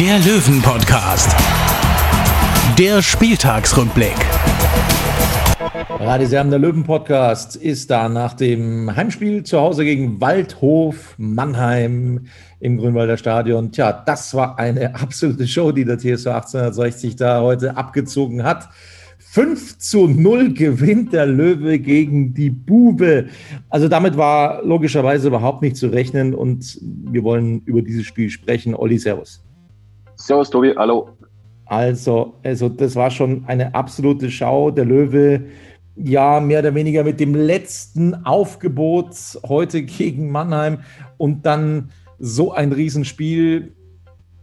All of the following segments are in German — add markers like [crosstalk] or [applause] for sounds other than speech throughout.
der Löwen-Podcast. Der Spieltagsrückblick. Radiserben der Löwen-Podcast ist da nach dem Heimspiel zu Hause gegen Waldhof Mannheim im Grünwalder Stadion. Tja, das war eine absolute Show, die der TSV 1860 da heute abgezogen hat. 5 zu 0 gewinnt der Löwe gegen die Bube. Also damit war logischerweise überhaupt nicht zu rechnen und wir wollen über dieses Spiel sprechen. Olli, Servus. Servus, Tobi, hallo. Also, also das war schon eine absolute Schau. Der Löwe, ja, mehr oder weniger mit dem letzten Aufgebot heute gegen Mannheim und dann so ein Riesenspiel.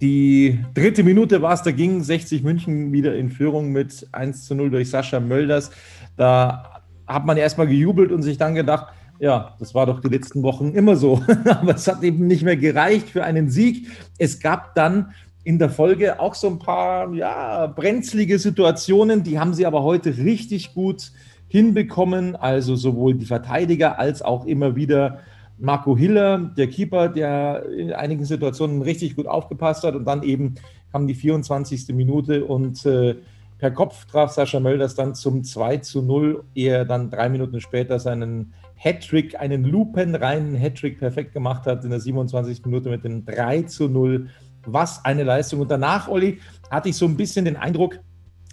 Die dritte Minute war es, da ging 60 München wieder in Führung mit 1 zu 0 durch Sascha Mölders. Da hat man erstmal gejubelt und sich dann gedacht, ja, das war doch die letzten Wochen immer so. [laughs] Aber es hat eben nicht mehr gereicht für einen Sieg. Es gab dann in der Folge auch so ein paar ja, brenzlige Situationen, die haben sie aber heute richtig gut hinbekommen. Also sowohl die Verteidiger als auch immer wieder Marco Hiller, der Keeper, der in einigen Situationen richtig gut aufgepasst hat. Und dann eben kam die 24. Minute und äh, per Kopf traf Sascha Mölders dann zum 2 zu 0, ehe er dann drei Minuten später seinen Hattrick, einen lupenreinen Hattrick perfekt gemacht hat in der 27. Minute mit dem 3 zu 0 was eine Leistung. Und danach, Olli, hatte ich so ein bisschen den Eindruck,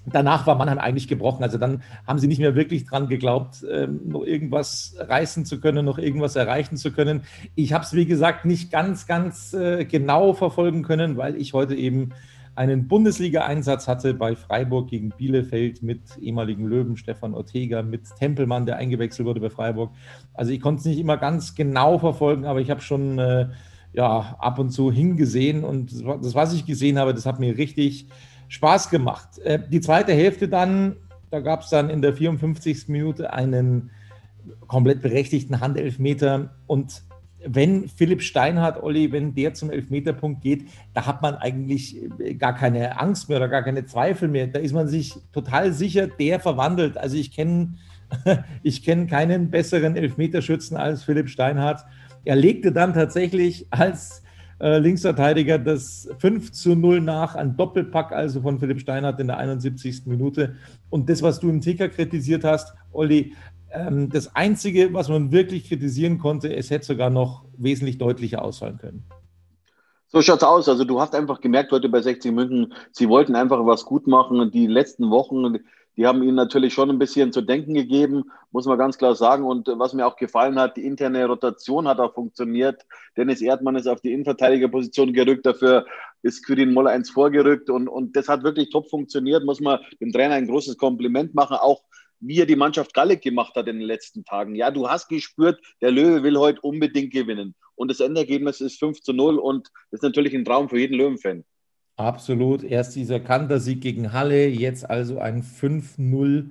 danach war Mannheim eigentlich gebrochen. Also dann haben sie nicht mehr wirklich dran geglaubt, ähm, noch irgendwas reißen zu können, noch irgendwas erreichen zu können. Ich habe es, wie gesagt, nicht ganz, ganz äh, genau verfolgen können, weil ich heute eben einen Bundesliga-Einsatz hatte bei Freiburg gegen Bielefeld mit ehemaligen Löwen Stefan Ortega, mit Tempelmann, der eingewechselt wurde bei Freiburg. Also ich konnte es nicht immer ganz genau verfolgen, aber ich habe schon äh, ja, ab und zu hingesehen und das, was ich gesehen habe, das hat mir richtig Spaß gemacht. Äh, die zweite Hälfte dann, da gab es dann in der 54. Minute einen komplett berechtigten Handelfmeter und wenn Philipp Steinhardt, Olli, wenn der zum Elfmeterpunkt geht, da hat man eigentlich äh, gar keine Angst mehr oder gar keine Zweifel mehr. Da ist man sich total sicher, der verwandelt. Also ich kenne [laughs] ich kenn keinen besseren Elfmeterschützen als Philipp Steinhardt. Er legte dann tatsächlich als äh, Linksverteidiger das 5 zu 0 nach, ein Doppelpack also von Philipp Steinhardt in der 71. Minute. Und das, was du im Ticker kritisiert hast, Olli, ähm, das Einzige, was man wirklich kritisieren konnte, es hätte sogar noch wesentlich deutlicher ausfallen können. So schaut's aus. Also du hast einfach gemerkt heute bei 60 München, sie wollten einfach was gut machen. Die letzten Wochen, die haben ihnen natürlich schon ein bisschen zu denken gegeben, muss man ganz klar sagen. Und was mir auch gefallen hat, die interne Rotation hat auch funktioniert. Dennis Erdmann ist auf die Innenverteidigerposition gerückt, dafür ist Quirin Moller eins vorgerückt. Und, und das hat wirklich top funktioniert, muss man dem Trainer ein großes Kompliment machen. Auch wie er die Mannschaft gallig gemacht hat in den letzten Tagen. Ja, du hast gespürt, der Löwe will heute unbedingt gewinnen. Und das Endergebnis ist 5 zu 0 und das ist natürlich ein Traum für jeden Löwenfan. Absolut. Erst dieser Kantersieg gegen Halle, jetzt also ein 5-0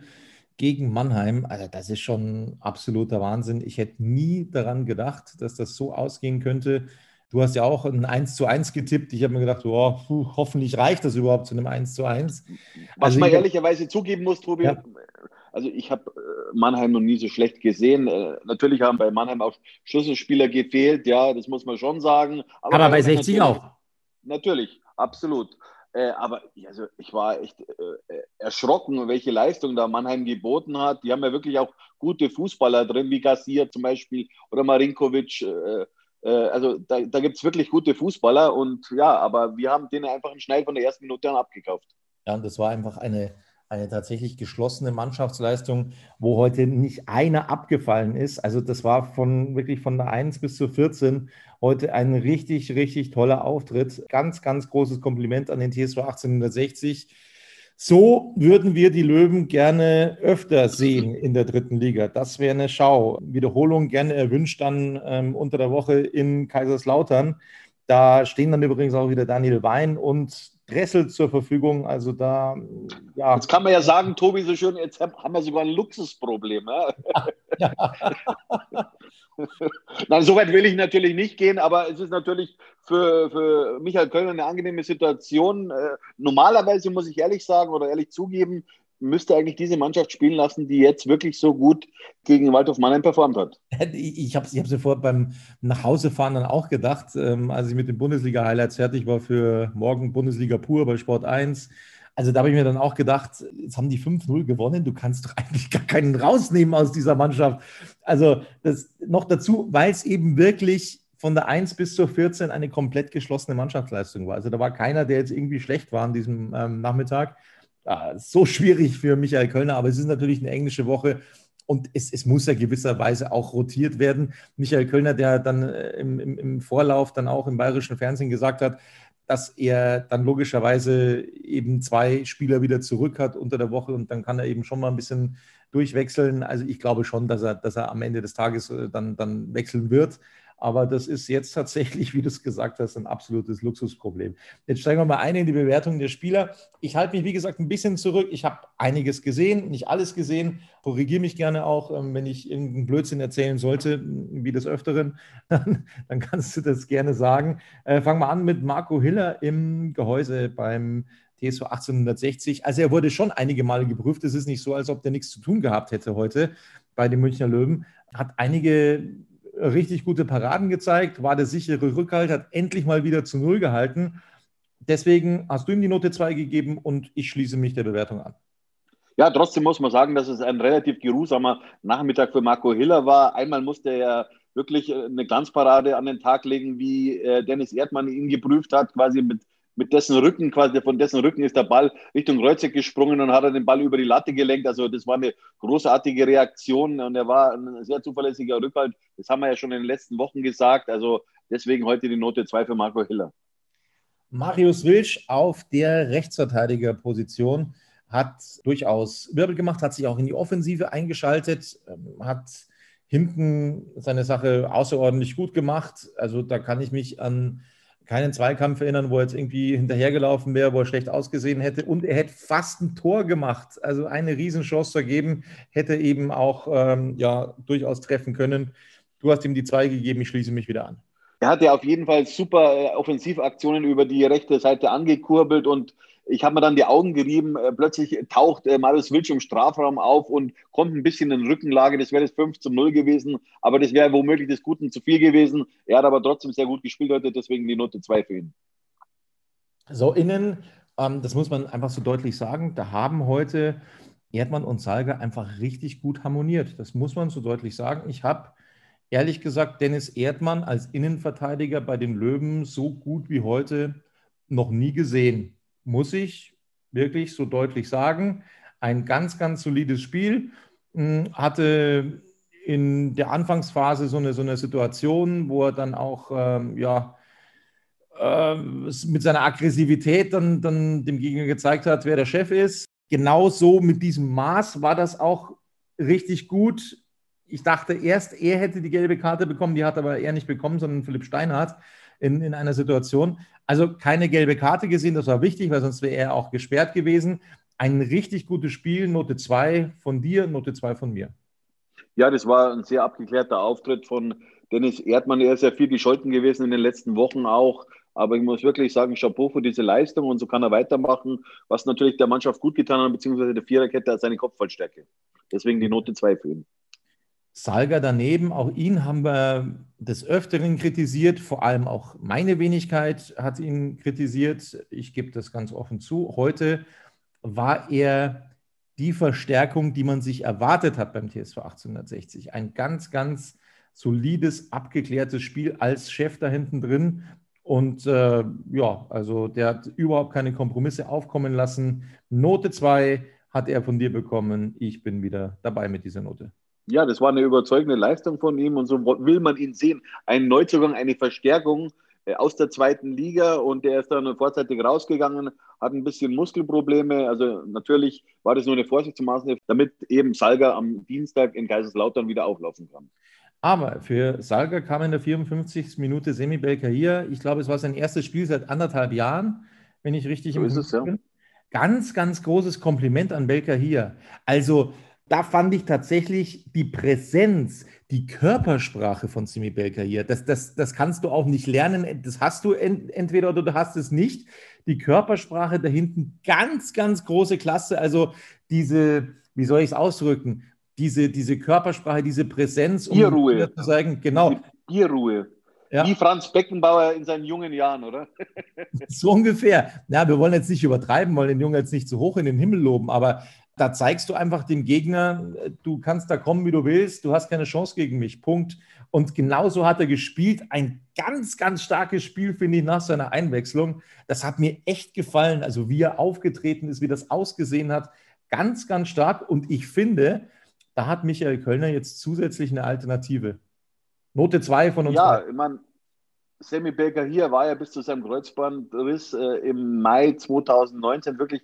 gegen Mannheim. Also das ist schon absoluter Wahnsinn. Ich hätte nie daran gedacht, dass das so ausgehen könnte. Du hast ja auch ein 1 zu 1 getippt. Ich habe mir gedacht, oh, puh, hoffentlich reicht das überhaupt zu einem 1 zu 1. Was also man ehrlicherweise zugeben muss, Tobi, ja. also ich habe äh, Mannheim noch nie so schlecht gesehen. Äh, natürlich haben bei Mannheim auch Schlüsselspieler gefehlt, ja, das muss man schon sagen. Aber, Aber bei 60 auch. Natürlich absolut. Äh, aber also ich war echt äh, erschrocken, welche Leistung da Mannheim geboten hat. Die haben ja wirklich auch gute Fußballer drin, wie Gassier zum Beispiel oder Marinkovic. Äh, äh, also da, da gibt es wirklich gute Fußballer und ja, aber wir haben denen einfach Schnell von der ersten Minute an abgekauft. Ja, und das war einfach eine, eine tatsächlich geschlossene Mannschaftsleistung, wo heute nicht einer abgefallen ist. Also das war von wirklich von der 1 bis zur 14 heute ein richtig, richtig toller Auftritt. Ganz, ganz großes Kompliment an den TSV 1860. So würden wir die Löwen gerne öfter sehen in der dritten Liga. Das wäre eine Schau. Wiederholung gerne erwünscht dann ähm, unter der Woche in Kaiserslautern. Da stehen dann übrigens auch wieder Daniel Wein und Dressel zur Verfügung. Also da, ja. Jetzt kann man ja sagen, Tobi, so schön, jetzt haben wir sogar ein Luxusproblem. Ja? ja. [laughs] Nein, so weit will ich natürlich nicht gehen, aber es ist natürlich für, für Michael Kölner eine angenehme Situation. Äh, normalerweise muss ich ehrlich sagen oder ehrlich zugeben, müsste eigentlich diese Mannschaft spielen lassen, die jetzt wirklich so gut gegen Waldhof Mannheim performt hat. Ich habe ich sofort beim Nachhausefahren dann auch gedacht, ähm, als ich mit den Bundesliga-Highlights fertig war für morgen Bundesliga pur bei Sport 1. Also da habe ich mir dann auch gedacht, jetzt haben die 5-0 gewonnen, du kannst doch eigentlich gar keinen rausnehmen aus dieser Mannschaft. Also das noch dazu, weil es eben wirklich von der 1 bis zur 14 eine komplett geschlossene Mannschaftsleistung war. Also da war keiner, der jetzt irgendwie schlecht war an diesem ähm, Nachmittag ja, so schwierig für Michael Kölner, aber es ist natürlich eine englische Woche und es, es muss ja gewisserweise auch rotiert werden. Michael Kölner, der dann äh, im, im, im Vorlauf dann auch im bayerischen Fernsehen gesagt hat, dass er dann logischerweise eben zwei Spieler wieder zurück hat unter der Woche und dann kann er eben schon mal ein bisschen durchwechseln. Also ich glaube schon, dass er, dass er am Ende des Tages äh, dann, dann wechseln wird. Aber das ist jetzt tatsächlich, wie du es gesagt hast, ein absolutes Luxusproblem. Jetzt steigen wir mal ein in die Bewertung der Spieler. Ich halte mich, wie gesagt, ein bisschen zurück. Ich habe einiges gesehen, nicht alles gesehen. Korrigiere mich gerne auch, ähm, wenn ich irgendeinen Blödsinn erzählen sollte, wie des Öfteren, [laughs] dann kannst du das gerne sagen. Äh, fangen wir an mit Marco Hiller im Gehäuse beim TSV 1860. Also er wurde schon einige Male geprüft. Es ist nicht so, als ob der nichts zu tun gehabt hätte heute bei den Münchner Löwen. Hat einige richtig gute Paraden gezeigt, war der sichere Rückhalt, hat endlich mal wieder zu Null gehalten. Deswegen hast du ihm die Note 2 gegeben und ich schließe mich der Bewertung an. Ja, trotzdem muss man sagen, dass es ein relativ geruhsamer Nachmittag für Marco Hiller war. Einmal musste er wirklich eine Glanzparade an den Tag legen, wie äh, Dennis Erdmann ihn geprüft hat, quasi mit mit dessen Rücken, quasi von dessen Rücken ist der Ball Richtung Kreuzeck gesprungen und hat er den Ball über die Latte gelenkt. Also das war eine großartige Reaktion und er war ein sehr zuverlässiger Rückhalt. Das haben wir ja schon in den letzten Wochen gesagt. Also deswegen heute die Note 2 für Marco Hiller. Marius Wilsch auf der Rechtsverteidigerposition hat durchaus Wirbel gemacht, hat sich auch in die Offensive eingeschaltet, ähm, hat hinten seine Sache außerordentlich gut gemacht. Also da kann ich mich an keinen Zweikampf erinnern, wo er jetzt irgendwie hinterhergelaufen wäre, wo er schlecht ausgesehen hätte. Und er hätte fast ein Tor gemacht. Also eine Riesenchance vergeben, hätte eben auch ähm, ja, durchaus treffen können. Du hast ihm die zwei gegeben, ich schließe mich wieder an. Er hatte auf jeden Fall super äh, Offensivaktionen über die rechte Seite angekurbelt und ich habe mir dann die Augen gerieben. Äh, plötzlich taucht äh, Marius Wilsch im Strafraum auf und kommt ein bisschen in Rückenlage. Das wäre das 5 zu 0 gewesen, aber das wäre womöglich das Guten zu viel gewesen. Er hat aber trotzdem sehr gut gespielt heute, deswegen die Note 2 für ihn. So, innen, ähm, das muss man einfach so deutlich sagen, da haben heute Erdmann und Salger einfach richtig gut harmoniert. Das muss man so deutlich sagen. Ich habe ehrlich gesagt Dennis Erdmann als Innenverteidiger bei den Löwen so gut wie heute noch nie gesehen muss ich wirklich so deutlich sagen. Ein ganz, ganz solides Spiel. Hm, hatte in der Anfangsphase so eine, so eine Situation, wo er dann auch ähm, ja, äh, mit seiner Aggressivität dann, dann dem Gegner gezeigt hat, wer der Chef ist. Genauso mit diesem Maß war das auch richtig gut. Ich dachte erst, er hätte die gelbe Karte bekommen, die hat aber er nicht bekommen, sondern Philipp Steinhardt in, in einer Situation. Also keine gelbe Karte gesehen, das war wichtig, weil sonst wäre er auch gesperrt gewesen. Ein richtig gutes Spiel, Note 2 von dir, Note 2 von mir. Ja, das war ein sehr abgeklärter Auftritt von Dennis Erdmann. Er ist ja viel gescholten gewesen in den letzten Wochen auch. Aber ich muss wirklich sagen, Chapeau für diese Leistung und so kann er weitermachen, was natürlich der Mannschaft gut getan hat, beziehungsweise der Viererkette hat seine Kopfballstärke. Deswegen die Note 2 für ihn. Salga daneben, auch ihn haben wir des Öfteren kritisiert, vor allem auch meine Wenigkeit hat ihn kritisiert. Ich gebe das ganz offen zu. Heute war er die Verstärkung, die man sich erwartet hat beim TSV 1860. Ein ganz, ganz solides, abgeklärtes Spiel als Chef da hinten drin. Und äh, ja, also der hat überhaupt keine Kompromisse aufkommen lassen. Note 2 hat er von dir bekommen. Ich bin wieder dabei mit dieser Note. Ja, das war eine überzeugende Leistung von ihm und so will man ihn sehen. Ein Neuzugang, eine Verstärkung äh, aus der zweiten Liga und der ist dann vorzeitig rausgegangen, hat ein bisschen Muskelprobleme. Also natürlich war das nur eine Vorsichtsmaßnahme, damit eben Salga am Dienstag in Kaiserslautern wieder auflaufen kann. Aber für Salga kam in der 54. Minute Semi hier. Ich glaube, es war sein erstes Spiel seit anderthalb Jahren, wenn ich richtig so im ist es, ja. bin. Ganz, ganz großes Kompliment an Belka hier. Also, da fand ich tatsächlich die Präsenz, die Körpersprache von Simi Belka hier. Das, das, das kannst du auch nicht lernen. Das hast du ent, entweder oder du hast es nicht. Die Körpersprache da hinten, ganz, ganz große Klasse. Also diese, wie soll ich es ausdrücken? diese, diese Körpersprache, diese Präsenz, um Bierruhe. zu sagen, genau. Die Bierruhe. Ja. Wie Franz Beckenbauer in seinen jungen Jahren, oder? [laughs] so ungefähr. Ja, wir wollen jetzt nicht übertreiben, wollen den Jungen jetzt nicht zu hoch in den Himmel loben, aber da zeigst du einfach dem Gegner, du kannst da kommen, wie du willst, du hast keine Chance gegen mich. Punkt. Und genauso hat er gespielt. Ein ganz, ganz starkes Spiel, finde ich, nach seiner Einwechslung. Das hat mir echt gefallen. Also, wie er aufgetreten ist, wie das ausgesehen hat. Ganz, ganz stark. Und ich finde, da hat Michael Kölner jetzt zusätzlich eine Alternative. Note 2 von uns. Ja, ich meine, Sammy Baker hier war ja bis zu seinem Kreuzbandriss äh, im Mai 2019 wirklich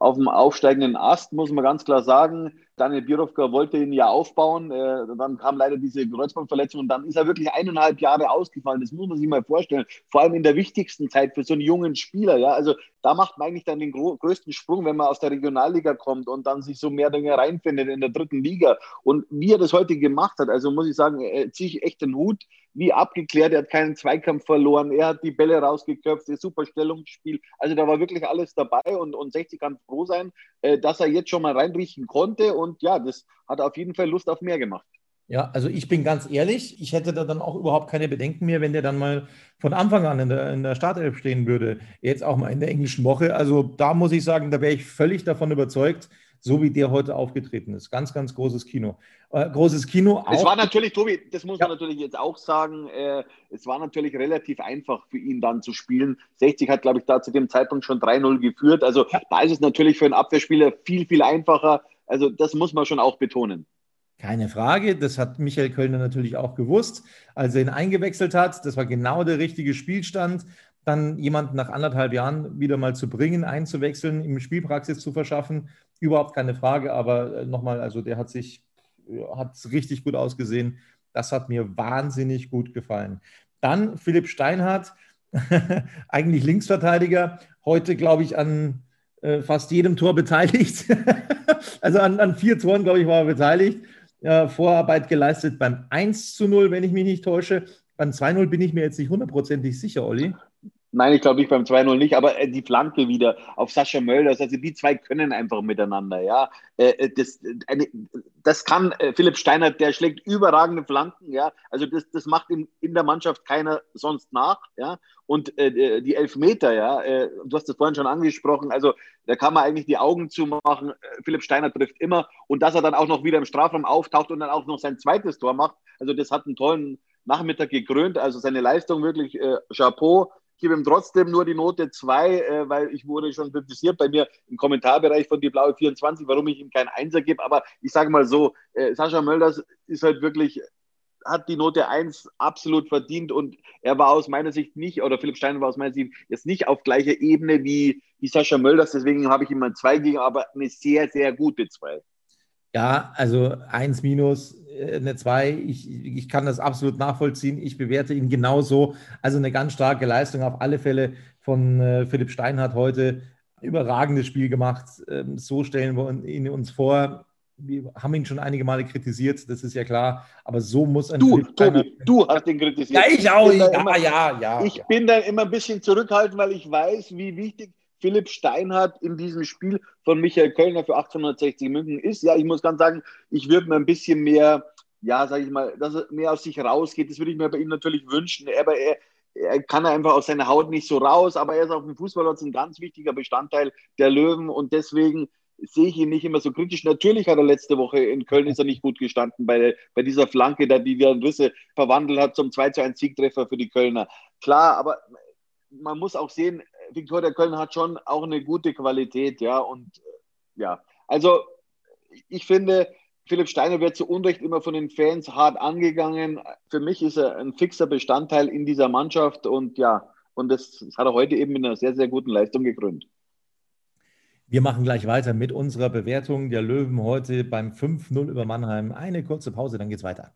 auf dem aufsteigenden Ast, muss man ganz klar sagen. Daniel Birovka wollte ihn ja aufbauen. Äh, dann kam leider diese Kreuzbandverletzung und dann ist er wirklich eineinhalb Jahre ausgefallen. Das muss man sich mal vorstellen. Vor allem in der wichtigsten Zeit für so einen jungen Spieler. Ja, also da macht man eigentlich dann den größten Sprung, wenn man aus der Regionalliga kommt und dann sich so mehr Dinge reinfindet in der dritten Liga. Und wie er das heute gemacht hat, also muss ich sagen, ziehe ich echt den Hut wie abgeklärt, er hat keinen Zweikampf verloren, er hat die Bälle rausgeköpft, das super Stellungsspiel. Also da war wirklich alles dabei und, und 60 kann froh sein, äh, dass er jetzt schon mal reinriechen konnte und ja, das hat auf jeden Fall Lust auf mehr gemacht. Ja, also ich bin ganz ehrlich, ich hätte da dann auch überhaupt keine Bedenken mehr, wenn der dann mal von Anfang an in der, in der Startelf stehen würde. Jetzt auch mal in der englischen Woche. Also da muss ich sagen, da wäre ich völlig davon überzeugt, so wie der heute aufgetreten ist. Ganz, ganz großes Kino. Äh, großes Kino. Auch. Es war natürlich, Tobi, das muss ja. man natürlich jetzt auch sagen, äh, es war natürlich relativ einfach für ihn dann zu spielen. 60 hat, glaube ich, da zu dem Zeitpunkt schon 3-0 geführt. Also ja. da ist es natürlich für einen Abwehrspieler viel, viel einfacher. Also das muss man schon auch betonen. Keine Frage, das hat Michael Kölner natürlich auch gewusst, als er ihn eingewechselt hat. Das war genau der richtige Spielstand dann jemanden nach anderthalb Jahren wieder mal zu bringen, einzuwechseln, ihm Spielpraxis zu verschaffen, überhaupt keine Frage. Aber äh, nochmal, also der hat sich, hat richtig gut ausgesehen. Das hat mir wahnsinnig gut gefallen. Dann Philipp Steinhardt, [laughs] eigentlich Linksverteidiger, heute glaube ich an äh, fast jedem Tor [laughs] beteiligt. also an, an, vier Toren, glaube ich, war er beteiligt. Äh, Vorarbeit geleistet beim 1 zu 0, wenn ich mich nicht täusche. Beim 2-0 bin ich mir jetzt nicht hundertprozentig sicher, Olli. Nein, ich glaube ich beim 2-0 nicht, aber äh, die Flanke wieder auf Sascha Mölders, also die zwei können einfach miteinander, ja. Äh das, eine, das kann äh, Philipp Steiner, der schlägt überragende Flanken, ja. Also das, das macht in, in der Mannschaft keiner sonst nach, ja. Und äh, äh die Elfmeter, ja, du hast das vorhin schon angesprochen, also da kann man eigentlich die Augen zumachen. Philipp Steiner trifft immer und dass er dann auch noch wieder im Strafraum auftaucht und dann auch noch sein zweites Tor macht, also das hat einen tollen Nachmittag gekrönt, also seine Leistung wirklich Chapeau gebe ihm trotzdem nur die Note 2, äh, weil ich wurde schon kritisiert bei mir im Kommentarbereich von die Blaue 24, warum ich ihm keinen Einser gebe. Aber ich sage mal so, äh, Sascha Mölders ist halt wirklich hat die Note 1 absolut verdient und er war aus meiner Sicht nicht, oder Philipp Steiner war aus meiner Sicht jetzt nicht auf gleicher Ebene wie, wie Sascha Mölders, deswegen habe ich ihm ein 2 gegeben, aber eine sehr, sehr gute 2. Ja, also 1 minus, äh, eine 2, ich, ich kann das absolut nachvollziehen. Ich bewerte ihn genauso. Also eine ganz starke Leistung auf alle Fälle von äh, Philipp Steinhardt heute. Überragendes Spiel gemacht. Ähm, so stellen wir ihn uns vor. Wir haben ihn schon einige Male kritisiert, das ist ja klar. Aber so muss ein. Du, Tobi, du hast ihn kritisiert. Ja, ich auch. Ich ja, immer, ja, ja. Ich ja. bin da immer ein bisschen zurückhaltend, weil ich weiß, wie wichtig Philipp Steinhardt in diesem Spiel von Michael Kölner für 1860 München ist. Ja, ich muss ganz sagen, ich würde mir ein bisschen mehr, ja, sage ich mal, dass er mehr aus sich rausgeht. Das würde ich mir bei ihm natürlich wünschen. Aber er, er kann einfach aus seiner Haut nicht so raus, aber er ist auf dem Fußballplatz ein ganz wichtiger Bestandteil der Löwen und deswegen sehe ich ihn nicht immer so kritisch. Natürlich hat er letzte Woche in Köln ist er nicht gut gestanden bei, bei dieser Flanke, da die Jan Risse verwandelt hat zum 2 zu 1 Siegtreffer für die Kölner. Klar, aber man muss auch sehen, Viktoria Köln hat schon auch eine gute Qualität, ja. Und ja, also ich finde, Philipp Steiner wird zu Unrecht immer von den Fans hart angegangen. Für mich ist er ein fixer Bestandteil in dieser Mannschaft und ja, und das, das hat er heute eben mit einer sehr, sehr guten Leistung gekrönt. Wir machen gleich weiter mit unserer Bewertung der Löwen heute beim 5-0 über Mannheim. Eine kurze Pause, dann geht's weiter.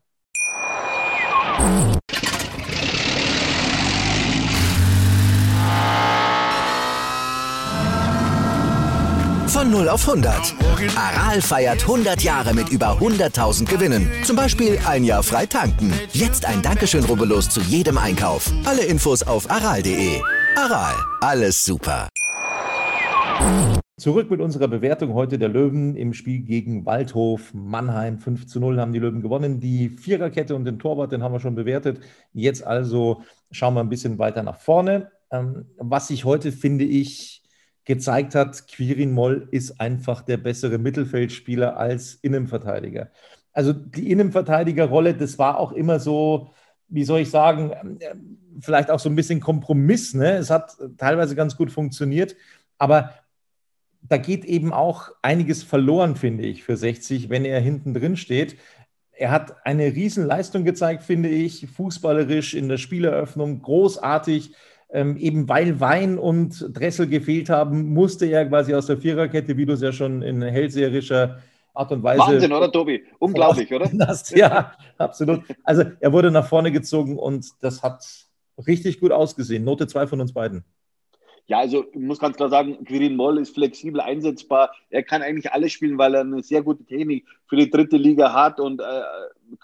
0 auf 100. Aral feiert 100 Jahre mit über 100.000 Gewinnen. Zum Beispiel ein Jahr frei tanken. Jetzt ein Dankeschön, rubbellos zu jedem Einkauf. Alle Infos auf aral.de. Aral, alles super. Zurück mit unserer Bewertung heute der Löwen im Spiel gegen Waldhof Mannheim. 5 zu 0 haben die Löwen gewonnen. Die Viererkette und den Torwart, den haben wir schon bewertet. Jetzt also schauen wir ein bisschen weiter nach vorne. Ähm, was sich heute, finde ich, gezeigt hat, Quirin Moll ist einfach der bessere Mittelfeldspieler als Innenverteidiger. Also die Innenverteidigerrolle, das war auch immer so, wie soll ich sagen, vielleicht auch so ein bisschen Kompromiss. Ne? Es hat teilweise ganz gut funktioniert, aber da geht eben auch einiges verloren, finde ich, für 60, wenn er hinten drin steht. Er hat eine Riesenleistung gezeigt, finde ich, fußballerisch in der Spieleröffnung, großartig ähm, eben weil Wein und Dressel gefehlt haben, musste er quasi aus der Viererkette, wie du es ja schon in hellseherischer Art und Weise. Wahnsinn, oder Tobi? Unglaublich, oder? [laughs] Hast. Ja, absolut. Also er wurde nach vorne gezogen und das hat richtig gut ausgesehen. Note 2 von uns beiden. Ja, also ich muss ganz klar sagen, Quirin Moll ist flexibel einsetzbar. Er kann eigentlich alles spielen, weil er eine sehr gute Technik für die dritte Liga hat. Und äh,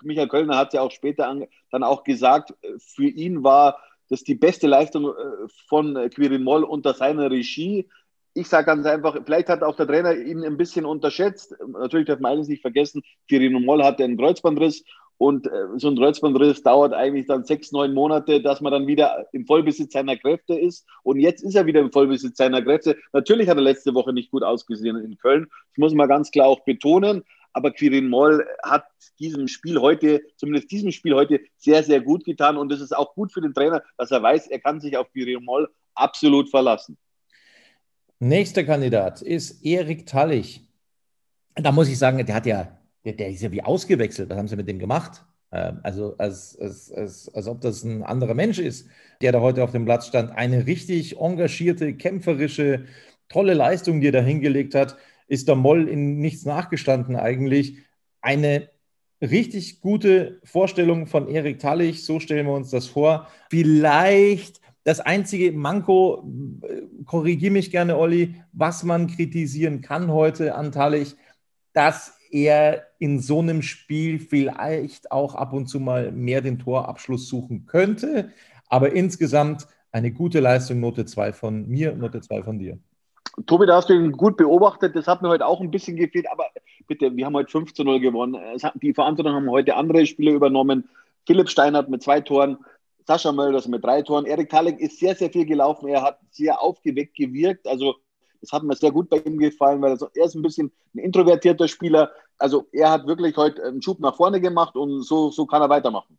Michael Kölner hat ja auch später an, dann auch gesagt, für ihn war das ist die beste Leistung äh, von äh, Quirin Moll unter seiner Regie. Ich sage ganz einfach, vielleicht hat auch der Trainer ihn ein bisschen unterschätzt. Natürlich darf man eines nicht vergessen, Quirin Moll hatte einen Kreuzbandriss und äh, so ein Kreuzbandriss dauert eigentlich dann sechs, neun Monate, dass man dann wieder im Vollbesitz seiner Kräfte ist. Und jetzt ist er wieder im Vollbesitz seiner Kräfte. Natürlich hat er letzte Woche nicht gut ausgesehen in Köln. Das muss man ganz klar auch betonen. Aber Quirin Moll hat diesem Spiel heute, zumindest diesem Spiel heute, sehr, sehr gut getan. Und es ist auch gut für den Trainer, dass er weiß, er kann sich auf Quirin Moll absolut verlassen. Nächster Kandidat ist Erik Tallich. Da muss ich sagen, der hat ja, der, der ist ja wie ausgewechselt. Was haben sie mit dem gemacht? Ähm, also als, als, als, als ob das ein anderer Mensch ist, der da heute auf dem Platz stand. Eine richtig engagierte, kämpferische, tolle Leistung, die er da hingelegt hat ist der Moll in nichts nachgestanden eigentlich. Eine richtig gute Vorstellung von Erik Tallich, so stellen wir uns das vor. Vielleicht das einzige Manko, äh, korrigiere mich gerne, Olli, was man kritisieren kann heute an Tallich, dass er in so einem Spiel vielleicht auch ab und zu mal mehr den Torabschluss suchen könnte. Aber insgesamt eine gute Leistung, Note 2 von mir, Note 2 von dir. Tobi, da hast du ihn gut beobachtet. Das hat mir heute auch ein bisschen gefehlt. Aber bitte, wir haben heute 5 zu 0 gewonnen. Die Verantwortung haben heute andere Spieler übernommen. Philipp Steinert mit zwei Toren, Sascha Mölders mit drei Toren. Erik Talek ist sehr, sehr viel gelaufen. Er hat sehr aufgeweckt gewirkt. Also, das hat mir sehr gut bei ihm gefallen, weil er ist ein bisschen ein introvertierter Spieler. Also, er hat wirklich heute einen Schub nach vorne gemacht und so, so kann er weitermachen.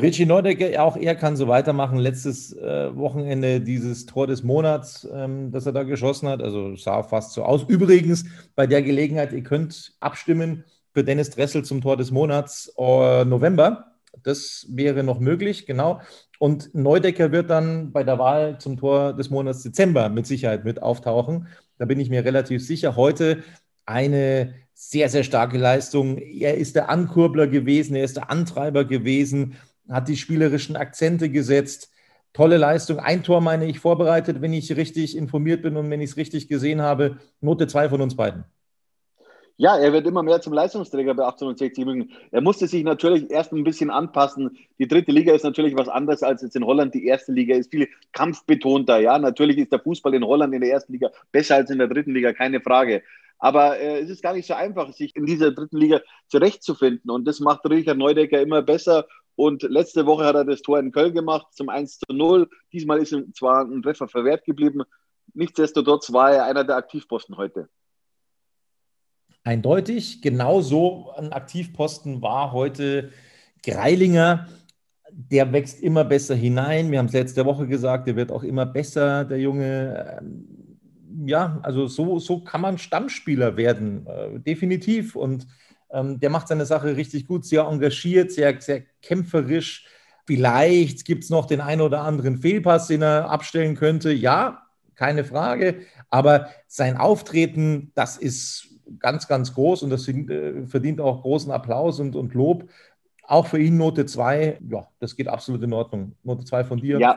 Richie Neudecker, auch er kann so weitermachen. Letztes äh, Wochenende dieses Tor des Monats, ähm, das er da geschossen hat. Also sah fast so aus. Übrigens, bei der Gelegenheit, ihr könnt abstimmen für Dennis Dressel zum Tor des Monats äh, November. Das wäre noch möglich, genau. Und Neudecker wird dann bei der Wahl zum Tor des Monats Dezember mit Sicherheit mit auftauchen. Da bin ich mir relativ sicher. Heute eine sehr, sehr starke Leistung. Er ist der Ankurbler gewesen, er ist der Antreiber gewesen hat die spielerischen Akzente gesetzt. Tolle Leistung. Ein Tor, meine ich, vorbereitet, wenn ich richtig informiert bin und wenn ich es richtig gesehen habe. Note 2 von uns beiden. Ja, er wird immer mehr zum Leistungsträger bei 1860 München. Er musste sich natürlich erst ein bisschen anpassen. Die dritte Liga ist natürlich was anderes als jetzt in Holland. Die erste Liga ist viel kampfbetonter. Ja, natürlich ist der Fußball in Holland in der ersten Liga besser als in der dritten Liga, keine Frage. Aber äh, es ist gar nicht so einfach, sich in dieser dritten Liga zurechtzufinden. Und das macht Richard Neudecker immer besser. Und letzte Woche hat er das Tor in Köln gemacht zum 1 zu 0. Diesmal ist ihm zwar ein Treffer verwehrt geblieben. Nichtsdestotrotz war er einer der Aktivposten heute. Eindeutig. Genauso ein Aktivposten war heute Greilinger. Der wächst immer besser hinein. Wir haben es letzte Woche gesagt, der wird auch immer besser, der Junge. Ähm, ja, also so, so kann man Stammspieler werden, äh, definitiv. Und ähm, der macht seine Sache richtig gut, sehr engagiert, sehr, sehr kämpferisch. Vielleicht gibt es noch den einen oder anderen Fehlpass, den er abstellen könnte. Ja, keine Frage. Aber sein Auftreten, das ist ganz, ganz groß und das äh, verdient auch großen Applaus und, und Lob. Auch für ihn Note 2, ja, das geht absolut in Ordnung. Note 2 von dir. Ja.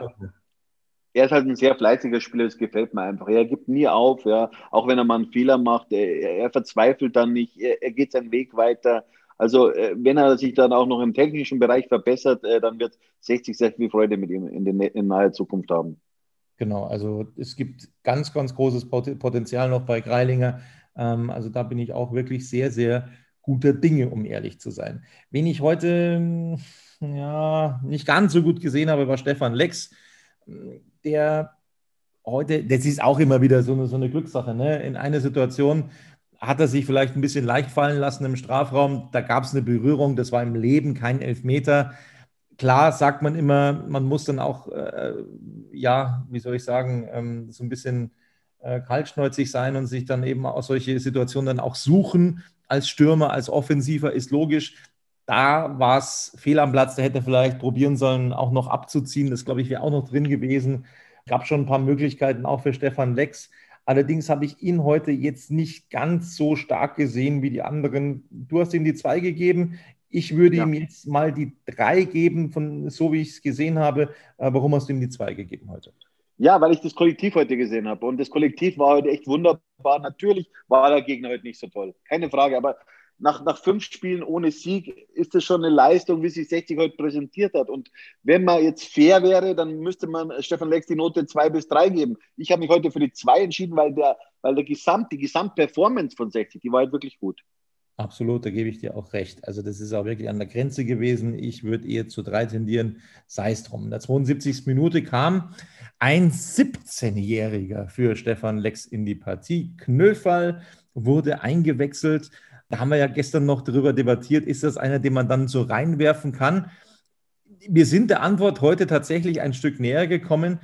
Er ist halt ein sehr fleißiger Spieler, das gefällt mir einfach. Er gibt nie auf, ja, auch wenn er mal einen Fehler macht, er, er verzweifelt dann nicht, er, er geht seinen Weg weiter. Also äh, wenn er sich dann auch noch im technischen Bereich verbessert, äh, dann wird 60 sehr viel Freude mit ihm in, den, in naher Zukunft haben. Genau, also es gibt ganz, ganz großes Potenzial noch bei Greilinger. Ähm, also da bin ich auch wirklich sehr, sehr guter Dinge, um ehrlich zu sein. Wen ich heute hm, ja, nicht ganz so gut gesehen habe, war Stefan Lex, der heute, das ist auch immer wieder so eine, so eine Glückssache, ne? in einer Situation hat er sich vielleicht ein bisschen leicht fallen lassen im Strafraum. Da gab es eine Berührung, das war im Leben kein Elfmeter. Klar sagt man immer, man muss dann auch, äh, ja, wie soll ich sagen, ähm, so ein bisschen äh, kaltschnäuzig sein und sich dann eben aus solche Situationen dann auch suchen. Als Stürmer, als Offensiver ist logisch. Da war es fehl am Platz, da hätte er vielleicht probieren sollen, auch noch abzuziehen. Das, glaube ich, wäre auch noch drin gewesen. Gab schon ein paar Möglichkeiten auch für Stefan Lex. Allerdings habe ich ihn heute jetzt nicht ganz so stark gesehen wie die anderen. Du hast ihm die zwei gegeben. Ich würde ja. ihm jetzt mal die drei geben, von so wie ich es gesehen habe. Äh, warum hast du ihm die zwei gegeben heute? Ja, weil ich das Kollektiv heute gesehen habe. Und das Kollektiv war heute echt wunderbar. Natürlich war der Gegner heute nicht so toll. Keine Frage. Aber nach, nach fünf Spielen ohne Sieg ist das schon eine Leistung, wie sich 60 heute präsentiert hat. Und wenn man jetzt fair wäre, dann müsste man Stefan Lex die Note zwei bis drei geben. Ich habe mich heute für die zwei entschieden, weil, der, weil der Gesamt, die Gesamtperformance von 60, die war halt wirklich gut. Absolut, da gebe ich dir auch recht. Also das ist auch wirklich an der Grenze gewesen. Ich würde eher zu drei tendieren, sei es drum. In der 72. Minute kam ein 17-Jähriger für Stefan Lex in die Partie. Knöfall wurde eingewechselt da haben wir ja gestern noch darüber debattiert, ist das einer, den man dann so reinwerfen kann? Wir sind der Antwort heute tatsächlich ein Stück näher gekommen.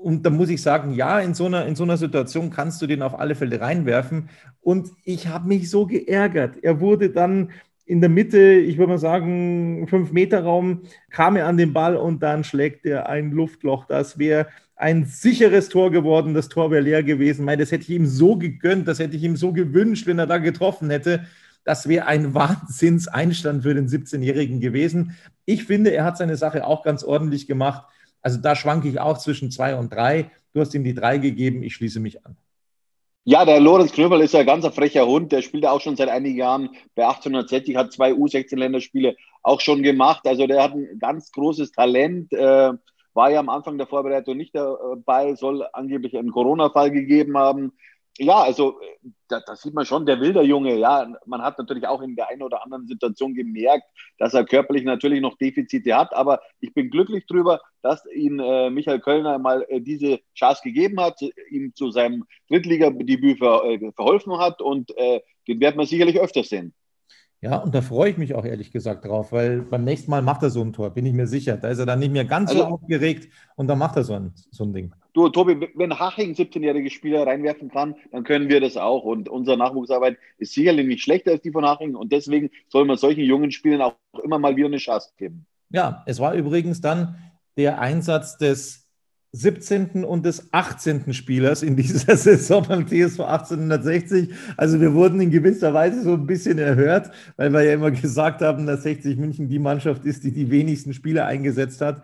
Und da muss ich sagen, ja, in so einer, in so einer Situation kannst du den auf alle Fälle reinwerfen. Und ich habe mich so geärgert. Er wurde dann in der Mitte, ich würde mal sagen, fünf Meter Raum, kam er an den Ball und dann schlägt er ein Luftloch. Das wäre ein sicheres Tor geworden. Das Tor wäre leer gewesen. Meine, das hätte ich ihm so gegönnt, das hätte ich ihm so gewünscht, wenn er da getroffen hätte. Das wäre ein [laughs] Wahnsinnseinstand für den 17-Jährigen gewesen. Ich finde, er hat seine Sache auch ganz ordentlich gemacht. Also da schwanke ich auch zwischen zwei und drei. Du hast ihm die drei gegeben. Ich schließe mich an. Ja, der Lorenz Knöbel ist ja ein ganz frecher Hund. Der spielt ja auch schon seit einigen Jahren bei 1860, hat zwei U16-Länderspiele auch schon gemacht. Also der hat ein ganz großes Talent. Äh, war ja am Anfang der Vorbereitung nicht dabei, soll angeblich einen Corona-Fall gegeben haben. Ja, also da, da, sieht man schon, der wilder Junge, ja, man hat natürlich auch in der einen oder anderen Situation gemerkt, dass er körperlich natürlich noch Defizite hat, aber ich bin glücklich darüber, dass ihn äh, Michael Kölner mal äh, diese Chance gegeben hat, ihm zu seinem Drittligadebüt ver, äh, verholfen hat und äh, den werden wir sicherlich öfter sehen. Ja, und da freue ich mich auch ehrlich gesagt drauf, weil beim nächsten Mal macht er so ein Tor, bin ich mir sicher. Da ist er dann nicht mehr ganz also, so aufgeregt und dann macht er so ein, so ein Ding. Du, Tobi, wenn Haching 17-jährige Spieler reinwerfen kann, dann können wir das auch. Und unsere Nachwuchsarbeit ist sicherlich nicht schlechter als die von Haching. Und deswegen soll man solchen jungen Spielern auch immer mal wieder eine Chance geben. Ja, es war übrigens dann der Einsatz des 17. und des 18. Spielers in dieser [laughs] Saison beim TSV 1860. Also wir wurden in gewisser Weise so ein bisschen erhört, weil wir ja immer gesagt haben, dass 60 München die Mannschaft ist, die die wenigsten Spieler eingesetzt hat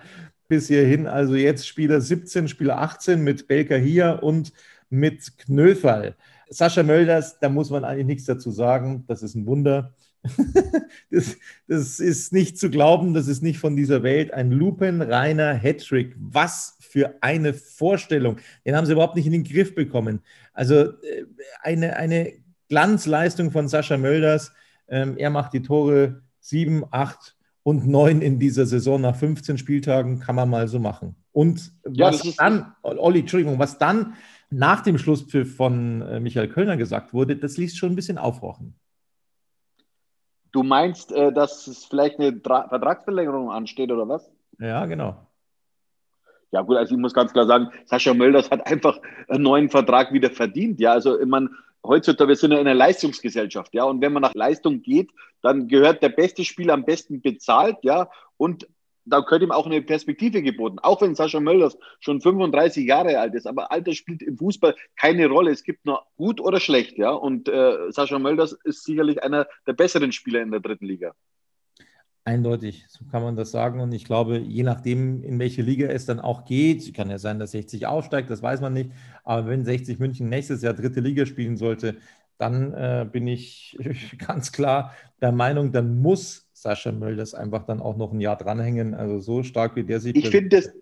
bis hierhin. Also jetzt Spieler 17, Spieler 18 mit Belka hier und mit Knöfall. Sascha Mölders, da muss man eigentlich nichts dazu sagen. Das ist ein Wunder. [laughs] das, das, ist nicht zu glauben, das ist nicht von dieser Welt. Ein lupenreiner Hattrick. Was für eine Vorstellung. Den haben sie überhaupt nicht in den Griff bekommen. Also äh, eine, eine Glanzleistung von Sascha Mölders. Ähm, er macht die Tore 7, 8 und 9 in dieser Saison. Nach 15 Spieltagen kann man mal so machen. Und ja, was dann, Olli, Entschuldigung, was dann nach dem Schlusspfiff von äh, Michael Kölner gesagt wurde, das ließ schon ein bisschen aufrochen. Du meinst, äh, dass es vielleicht eine Tra Vertragsverlängerung ansteht oder was? Ja, genau. Ja, gut, also ich muss ganz klar sagen, Sascha Mölders hat einfach einen neuen Vertrag wieder verdient. Ja, also ich meine, heutzutage, wir sind ja in einer Leistungsgesellschaft, ja, und wenn man nach Leistung geht, dann gehört der beste Spieler am besten bezahlt, ja, und da könnte ihm auch eine Perspektive geboten. Auch wenn Sascha Mölders schon 35 Jahre alt ist, aber Alter spielt im Fußball keine Rolle. Es gibt nur gut oder schlecht, ja. Und äh, Sascha Mölders ist sicherlich einer der besseren Spieler in der dritten Liga. Eindeutig, so kann man das sagen. Und ich glaube, je nachdem, in welche Liga es dann auch geht, kann ja sein, dass 60 aufsteigt, das weiß man nicht. Aber wenn 60 München nächstes Jahr dritte Liga spielen sollte, dann äh, bin ich [laughs] ganz klar der Meinung, dann muss Sascha Mölders einfach dann auch noch ein Jahr dranhängen. Also so stark wie der sich. Ich finde es,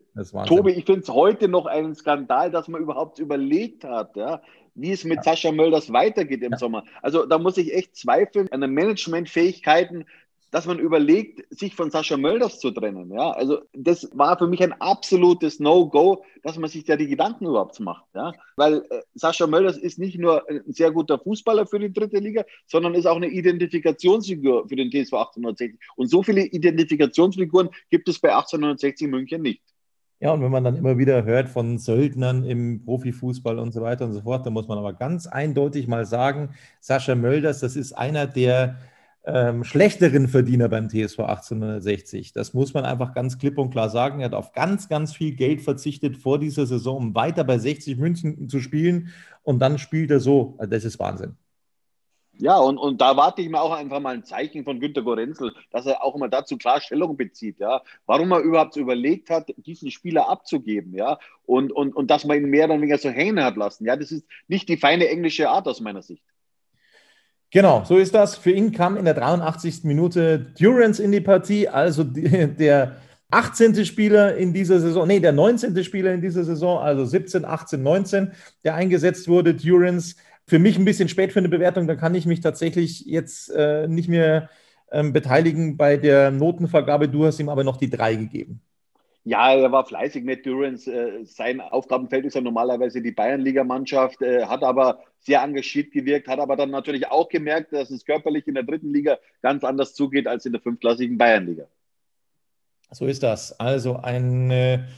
Tobi, ich finde es heute noch ein Skandal, dass man überhaupt überlegt hat, ja, wie es mit ja. Sascha Mölders weitergeht im ja. Sommer. Also da muss ich echt zweifeln an den Managementfähigkeiten dass man überlegt, sich von Sascha Mölders zu trennen. Ja, also das war für mich ein absolutes No-Go, dass man sich da die Gedanken überhaupt macht. Ja, weil äh, Sascha Mölders ist nicht nur ein sehr guter Fußballer für die dritte Liga, sondern ist auch eine Identifikationsfigur für den TSV 1860. Und so viele Identifikationsfiguren gibt es bei 1860 München nicht. Ja, und wenn man dann immer wieder hört von Söldnern im Profifußball und so weiter und so fort, dann muss man aber ganz eindeutig mal sagen, Sascha Mölders, das ist einer der ähm, schlechteren Verdiener beim TSV 1860. Das muss man einfach ganz klipp und klar sagen. Er hat auf ganz, ganz viel Geld verzichtet vor dieser Saison, um weiter bei 60 München zu spielen. Und dann spielt er so. Also das ist Wahnsinn. Ja, und, und da warte ich mir auch einfach mal ein Zeichen von Günter Gorenzel, dass er auch immer dazu klar Stellung bezieht, ja. Warum er überhaupt überlegt hat, diesen Spieler abzugeben, ja. Und, und, und dass man ihn mehr oder weniger so hängen hat lassen. Ja, das ist nicht die feine englische Art aus meiner Sicht. Genau, so ist das. Für ihn kam in der 83. Minute Durance in die Partie, also die, [laughs] der 18. Spieler in dieser Saison, nee, der 19. Spieler in dieser Saison, also 17, 18, 19, der eingesetzt wurde. Durance, für mich ein bisschen spät für eine Bewertung, da kann ich mich tatsächlich jetzt äh, nicht mehr ähm, beteiligen bei der Notenvergabe. Du hast ihm aber noch die drei gegeben. Ja, er war fleißig mit Durance. Äh, sein Aufgabenfeld ist ja normalerweise die Bayernligamannschaft, äh, hat aber sehr engagiert gewirkt, hat aber dann natürlich auch gemerkt, dass es körperlich in der dritten Liga ganz anders zugeht als in der fünfklassigen Bayernliga. So ist das. Also eine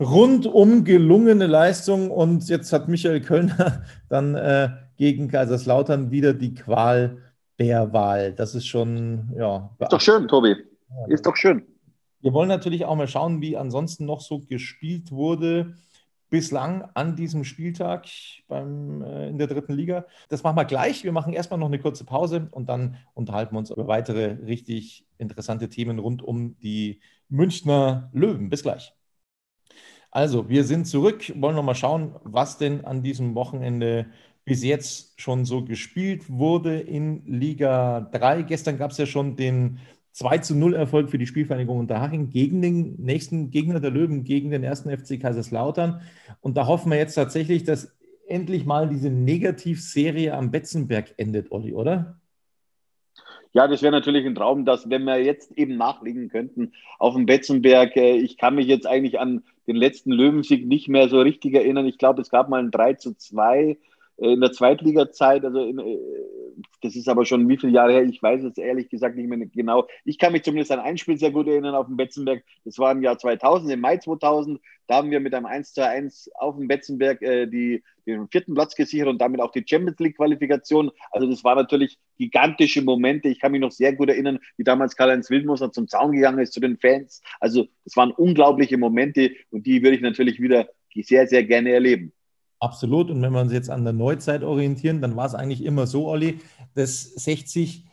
rundum gelungene Leistung und jetzt hat Michael Kölner [laughs] dann äh, gegen Kaiserslautern wieder die Qual der Wahl. Das ist schon, ja. Ist doch schön, Tobi. Ist doch schön. Wir wollen natürlich auch mal schauen, wie ansonsten noch so gespielt wurde bislang an diesem Spieltag beim, äh, in der dritten Liga. Das machen wir gleich. Wir machen erstmal noch eine kurze Pause und dann unterhalten wir uns über weitere richtig interessante Themen rund um die Münchner Löwen. Bis gleich. Also, wir sind zurück, wollen noch mal schauen, was denn an diesem Wochenende bis jetzt schon so gespielt wurde in Liga 3. Gestern gab es ja schon den 2 zu 0 Erfolg für die Spielvereinigung Unterhaching gegen den nächsten Gegner der Löwen, gegen den ersten FC Kaiserslautern. Und da hoffen wir jetzt tatsächlich, dass endlich mal diese Negativserie am Betzenberg endet, Olli, oder? Ja, das wäre natürlich ein Traum, dass wenn wir jetzt eben nachlegen könnten auf dem Betzenberg. Äh, ich kann mich jetzt eigentlich an den letzten Löwensieg nicht mehr so richtig erinnern. Ich glaube, es gab mal ein 3 zu 2 äh, in der Zweitliga-Zeit, also in, äh, das ist aber schon wie viele Jahre her, ich weiß es ehrlich gesagt nicht mehr genau. Ich kann mich zumindest an ein Spiel sehr gut erinnern auf dem Betzenberg. Das war im Jahr 2000, im Mai 2000. Da haben wir mit einem 1 zu 1 auf dem Betzenberg äh, die, den vierten Platz gesichert und damit auch die Champions League-Qualifikation. Also das waren natürlich gigantische Momente. Ich kann mich noch sehr gut erinnern, wie damals Karl-Heinz Wildmoser zum Zaun gegangen ist zu den Fans. Also das waren unglaubliche Momente und die würde ich natürlich wieder sehr, sehr gerne erleben. Absolut. Und wenn wir uns jetzt an der Neuzeit orientieren, dann war es eigentlich immer so, Olli, dass 60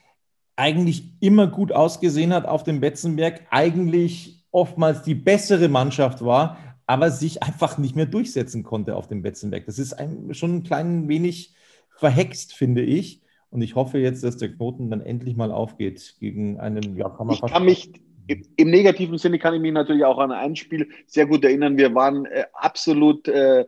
eigentlich immer gut ausgesehen hat auf dem Betzenberg, eigentlich oftmals die bessere Mannschaft war, aber sich einfach nicht mehr durchsetzen konnte auf dem Betzenberg. Das ist ein, schon ein klein wenig verhext, finde ich. Und ich hoffe jetzt, dass der Knoten dann endlich mal aufgeht gegen einen, ja, kann man ich kann mich im negativen Sinne kann ich mich natürlich auch an ein Spiel sehr gut erinnern. Wir waren äh, absolut äh,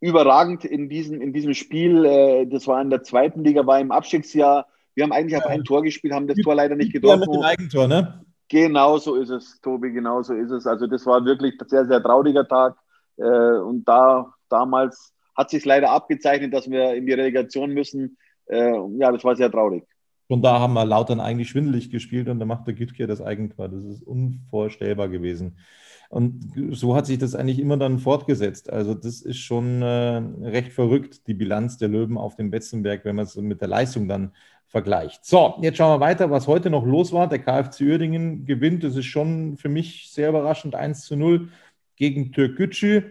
überragend in diesem, in diesem Spiel. Äh, das war in der zweiten Liga, war im Abstiegsjahr. Wir haben eigentlich auf ein Tor gespielt, haben das Tor leider nicht getroffen. Ja, mit dem Eigentor, ne? Genau so ist es, Tobi, genau so ist es. Also das war wirklich ein sehr, sehr trauriger Tag. Äh, und da damals hat sich leider abgezeichnet, dass wir in die Relegation müssen. Äh, ja, das war sehr traurig. Und da haben wir Lautern eigentlich schwindelig gespielt und da macht der Gütke das Eigentor. Das ist unvorstellbar gewesen. Und so hat sich das eigentlich immer dann fortgesetzt. Also das ist schon äh, recht verrückt, die Bilanz der Löwen auf dem Betzenberg, wenn man es mit der Leistung dann vergleicht. So, jetzt schauen wir weiter, was heute noch los war. Der KfC Uerdingen gewinnt. Das ist schon für mich sehr überraschend. 1 zu 0 gegen Türkgücü.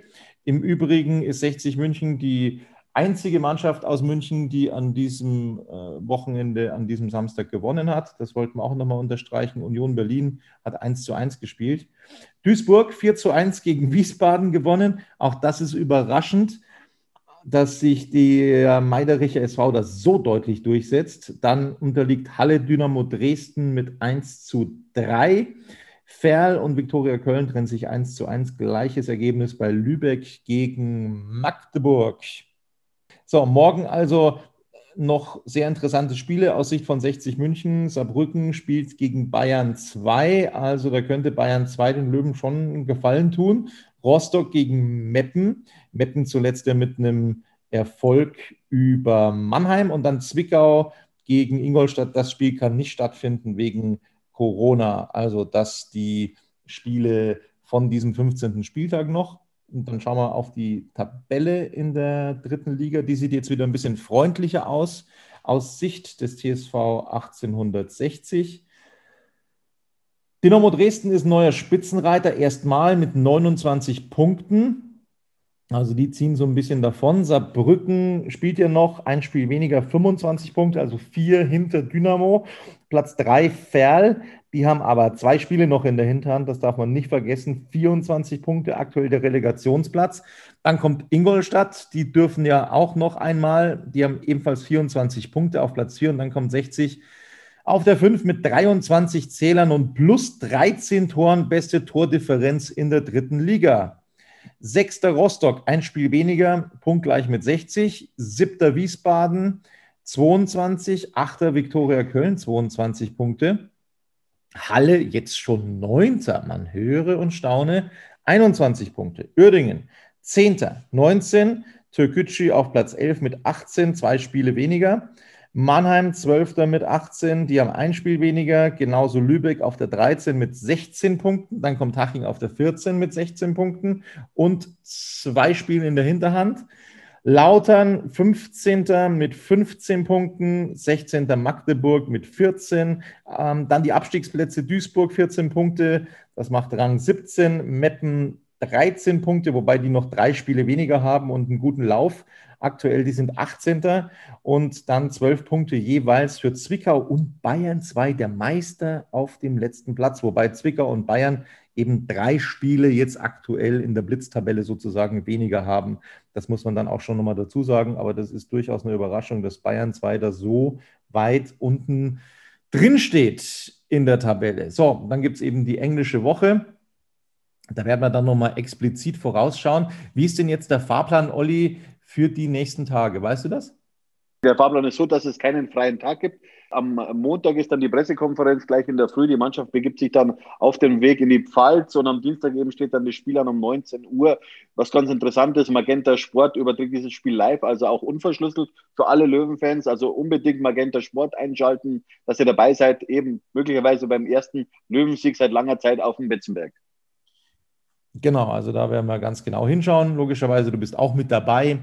Im Übrigen ist 60 München die einzige Mannschaft aus München, die an diesem äh, Wochenende, an diesem Samstag gewonnen hat. Das wollten wir auch nochmal unterstreichen. Union Berlin hat 1 zu 1 gespielt. Duisburg 4 zu 1 gegen Wiesbaden gewonnen. Auch das ist überraschend, dass sich der Meidericher SV das so deutlich durchsetzt. Dann unterliegt Halle Dynamo Dresden mit 1 zu 3. Ferl und Viktoria Köln trennen sich 1 zu 1. Gleiches Ergebnis bei Lübeck gegen Magdeburg. So, morgen also noch sehr interessante Spiele aus Sicht von 60 München. Saarbrücken spielt gegen Bayern 2. Also da könnte Bayern 2 den Löwen schon einen Gefallen tun. Rostock gegen Meppen. Meppen zuletzt ja mit einem Erfolg über Mannheim und dann Zwickau gegen Ingolstadt. Das Spiel kann nicht stattfinden wegen Corona. Also dass die Spiele von diesem 15. Spieltag noch. Und dann schauen wir auf die Tabelle in der dritten Liga. Die sieht jetzt wieder ein bisschen freundlicher aus, aus Sicht des TSV 1860. Dynamo Dresden ist neuer Spitzenreiter, erstmal mit 29 Punkten. Also die ziehen so ein bisschen davon. Saarbrücken spielt ja noch ein Spiel weniger, 25 Punkte, also vier hinter Dynamo. Platz drei Ferl. Die haben aber zwei Spiele noch in der Hinterhand, das darf man nicht vergessen. 24 Punkte aktuell der Relegationsplatz. Dann kommt Ingolstadt, die dürfen ja auch noch einmal, die haben ebenfalls 24 Punkte auf Platz 4 und dann kommt 60 auf der 5 mit 23 Zählern und plus 13 Toren, beste Tordifferenz in der dritten Liga. Sechster Rostock, ein Spiel weniger, punktgleich mit 60. Siebter Wiesbaden, 22. Achter Viktoria Köln, 22 Punkte. Halle jetzt schon Neunter, man höre und staune, 21 Punkte. Uerdingen, Zehnter, 19. Türkgücü auf Platz 11 mit 18, zwei Spiele weniger. Mannheim 12. mit 18, die haben ein Spiel weniger, genauso Lübeck auf der 13 mit 16 Punkten, dann kommt Haching auf der 14 mit 16 Punkten und zwei Spiele in der Hinterhand. Lautern 15. mit 15 Punkten, 16. Magdeburg mit 14. Ähm, dann die Abstiegsplätze Duisburg 14 Punkte, das macht Rang 17. Meppen 13 Punkte, wobei die noch drei Spiele weniger haben und einen guten Lauf. Aktuell, die sind 18. und dann 12 Punkte jeweils für Zwickau und Bayern 2, der Meister auf dem letzten Platz, wobei Zwickau und Bayern eben drei Spiele jetzt aktuell in der Blitztabelle sozusagen weniger haben. Das muss man dann auch schon nochmal dazu sagen, aber das ist durchaus eine Überraschung, dass Bayern 2 da so weit unten drin steht in der Tabelle. So, dann gibt es eben die englische Woche. Da werden wir dann nochmal explizit vorausschauen. Wie ist denn jetzt der Fahrplan, Olli, für die nächsten Tage? Weißt du das? Der Fahrplan ist so, dass es keinen freien Tag gibt. Am Montag ist dann die Pressekonferenz gleich in der Früh. Die Mannschaft begibt sich dann auf den Weg in die Pfalz und am Dienstag eben steht dann das Spiel an um 19 Uhr. Was ganz interessant ist, Magenta Sport überträgt dieses Spiel live, also auch unverschlüsselt für alle Löwenfans. Also unbedingt Magenta Sport einschalten, dass ihr dabei seid, eben möglicherweise beim ersten Löwensieg seit langer Zeit auf dem Betzenberg. Genau, also da werden wir ganz genau hinschauen. Logischerweise, du bist auch mit dabei.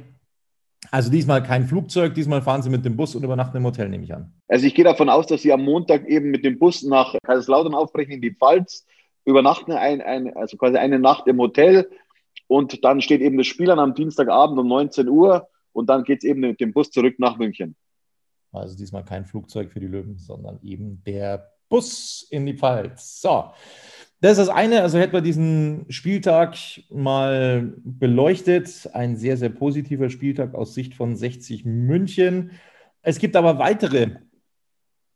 Also diesmal kein Flugzeug, diesmal fahren Sie mit dem Bus und übernachten im Hotel, nehme ich an. Also ich gehe davon aus, dass Sie am Montag eben mit dem Bus nach Kaiserslautern aufbrechen in die Pfalz, übernachten ein, ein, also quasi eine Nacht im Hotel und dann steht eben das Spiel an am Dienstagabend um 19 Uhr und dann geht es eben mit dem Bus zurück nach München. Also diesmal kein Flugzeug für die Löwen, sondern eben der Bus in die Pfalz. So, das ist das eine, also hätten wir diesen Spieltag mal beleuchtet. Ein sehr, sehr positiver Spieltag aus Sicht von 60 München. Es gibt aber weitere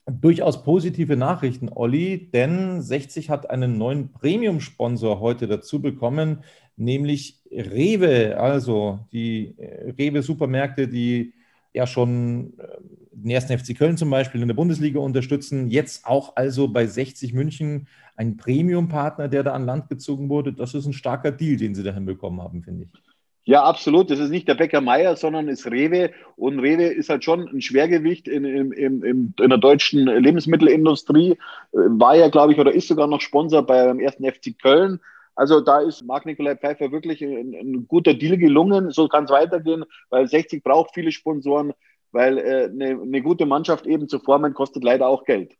durchaus positive Nachrichten, Olli, denn 60 hat einen neuen Premium-Sponsor heute dazu bekommen, nämlich Rewe. Also die Rewe-Supermärkte, die ja schon den ersten FC Köln zum Beispiel in der Bundesliga unterstützen. Jetzt auch also bei 60 München ein Premium-Partner, der da an Land gezogen wurde. Das ist ein starker Deal, den sie da hinbekommen haben, finde ich. Ja, absolut. Das ist nicht der Bäcker Meier, sondern ist Rewe. Und Rewe ist halt schon ein Schwergewicht in, in, in, in der deutschen Lebensmittelindustrie. War ja, glaube ich, oder ist sogar noch Sponsor beim ersten FC Köln. Also da ist Marc Nikolai Pfeiffer wirklich ein, ein guter Deal gelungen. So kann es weitergehen, weil 60 braucht viele Sponsoren, weil äh, eine, eine gute Mannschaft eben zu formen kostet leider auch Geld.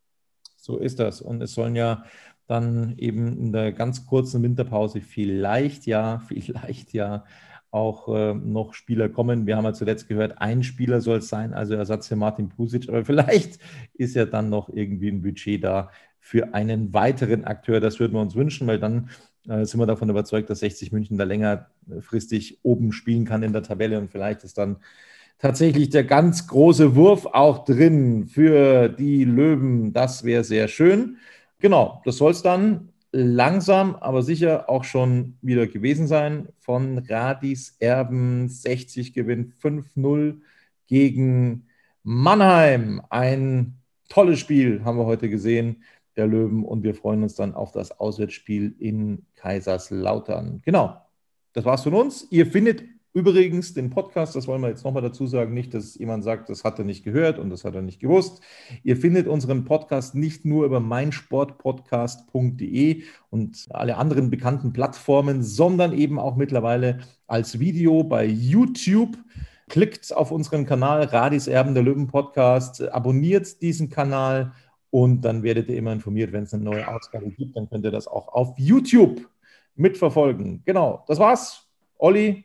So ist das. Und es sollen ja dann eben in der ganz kurzen Winterpause vielleicht ja, [laughs] vielleicht ja auch äh, noch Spieler kommen. Wir haben ja zuletzt gehört, ein Spieler soll es sein, also Ersatz für Martin Pusic, aber vielleicht [laughs] ist ja dann noch irgendwie ein Budget da für einen weiteren Akteur. Das würden wir uns wünschen, weil dann äh, sind wir davon überzeugt, dass 60 München da längerfristig oben spielen kann in der Tabelle und vielleicht ist dann tatsächlich der ganz große Wurf auch drin für die Löwen. Das wäre sehr schön. Genau, das soll es dann langsam, aber sicher auch schon wieder gewesen sein. Von Radis Erben 60 gewinnt 5-0 gegen Mannheim. Ein tolles Spiel haben wir heute gesehen, der Löwen, und wir freuen uns dann auf das Auswärtsspiel in Kaiserslautern. Genau, das war's von uns. Ihr findet Übrigens, den Podcast, das wollen wir jetzt nochmal dazu sagen, nicht, dass jemand sagt, das hat er nicht gehört und das hat er nicht gewusst. Ihr findet unseren Podcast nicht nur über meinsportpodcast.de und alle anderen bekannten Plattformen, sondern eben auch mittlerweile als Video bei YouTube. Klickt auf unseren Kanal Radis Erben der Löwen Podcast, abonniert diesen Kanal und dann werdet ihr immer informiert, wenn es eine neue Ausgabe gibt. Dann könnt ihr das auch auf YouTube mitverfolgen. Genau, das war's. Olli,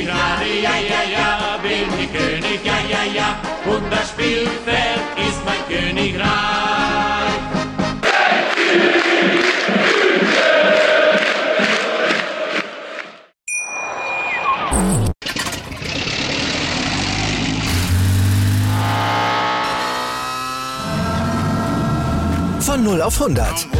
ich gerade, ja, ja, ja, bin ich König, ja, ja, ja, und das Spielfeld ist mein Königreich. Von 0 auf 100.